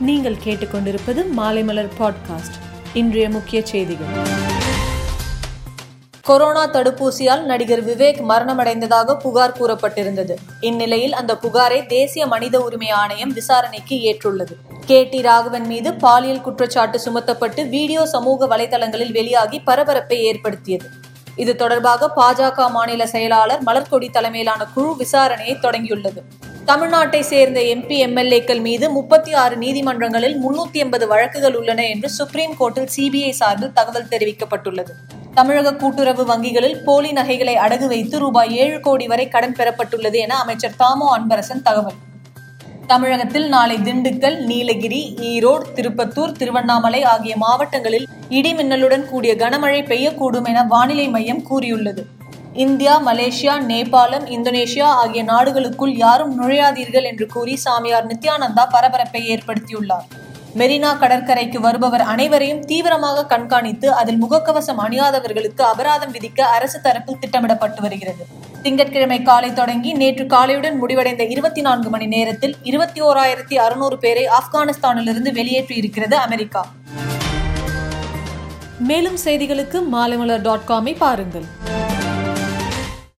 நீங்கள் கேட்டுக்கொண்டிருப்பது மாலைமலர் பாட்காஸ்ட் இன்றைய முக்கிய செய்திகள். கொரோனா தடுப்பூசியால் நடிகர் விவேக் மரணமடைந்ததாக புகார் கூறப்பட்டிருந்தது. இந்நிலையில் அந்த புகாரை தேசிய மனித உரிமை ஆணையம் விசாரணைக்கு ஏற்றுள்ளது. கே. டி. ராகவன் மீது பாலியல் குற்றச்சாட்டு சுமத்தப்பட்டு வீடியோ சமூக வலைதளங்களில் வெளியாகி பரபரப்பை ஏற்படுத்தியது. இது தொடர்பாக பாஜக மாநில செயலாளர் மலர்கொடி தலைமையிலான குழு விசாரணையை தொடங்கியுள்ளது. தமிழ்நாட்டை சேர்ந்த எம்பி எம்எல்ஏக்கள் மீது முப்பத்தி ஆறு நீதிமன்றங்களில் முன்னூத்தி எண்பது வழக்குகள் உள்ளன என்று சுப்ரீம் கோர்ட்டில் சிபிஐ சார்பில் தகவல் தெரிவிக்கப்பட்டுள்ளது. தமிழக கூட்டுறவு வங்கிகளில் போலி நகைகளை அடகு வைத்து ரூபாய் ஏழு கோடி வரை கடன் பெறப்பட்டுள்ளது என அமைச்சர் தாமோ அன்பரசன் தகவல். தமிழகத்தில் நாளை திண்டுக்கல் நீலகிரி ஈரோடு திருப்பத்தூர் திருவண்ணாமலை ஆகிய மாவட்டங்களில் இடி மின்னலுடன் கூடிய கனமழை பெய்யக்கூடும் என வானிலை மையம் கூறியுள்ளது. இந்தியா மலேசியா நேபாளம் இந்தோனேஷியா ஆகிய நாடுகளுக்குள் யாரும் நுழையாதீர்கள் என்று கூறி சாமியார் நித்யானந்தா பரபரப்பை ஏற்படுத்தியுள்ளார். மெரினா கடற்கரைக்கு வருபவர் அனைவரையும் தீவிரமாக கண்காணித்து அதில் முகக்கவசம் அணியாதவர்களுக்கு அபராதம் விதிக்க அரசு தரப்பில் திட்டமிடப்பட்டு வருகிறது. திங்கட்கிழமை காலை தொடங்கி நேற்று காலையுடன் முடிவடைந்த இருபத்தி நான்கு மணி நேரத்தில் இருபத்தி ஓராயிரத்தி அறுநூறு பேரை ஆப்கானிஸ்தானிலிருந்து வெளியேற்றி இருக்கிறது அமெரிக்கா. மேலும் செய்திகளுக்கு மாலைமலர் டாட் காமை பாருங்கள்.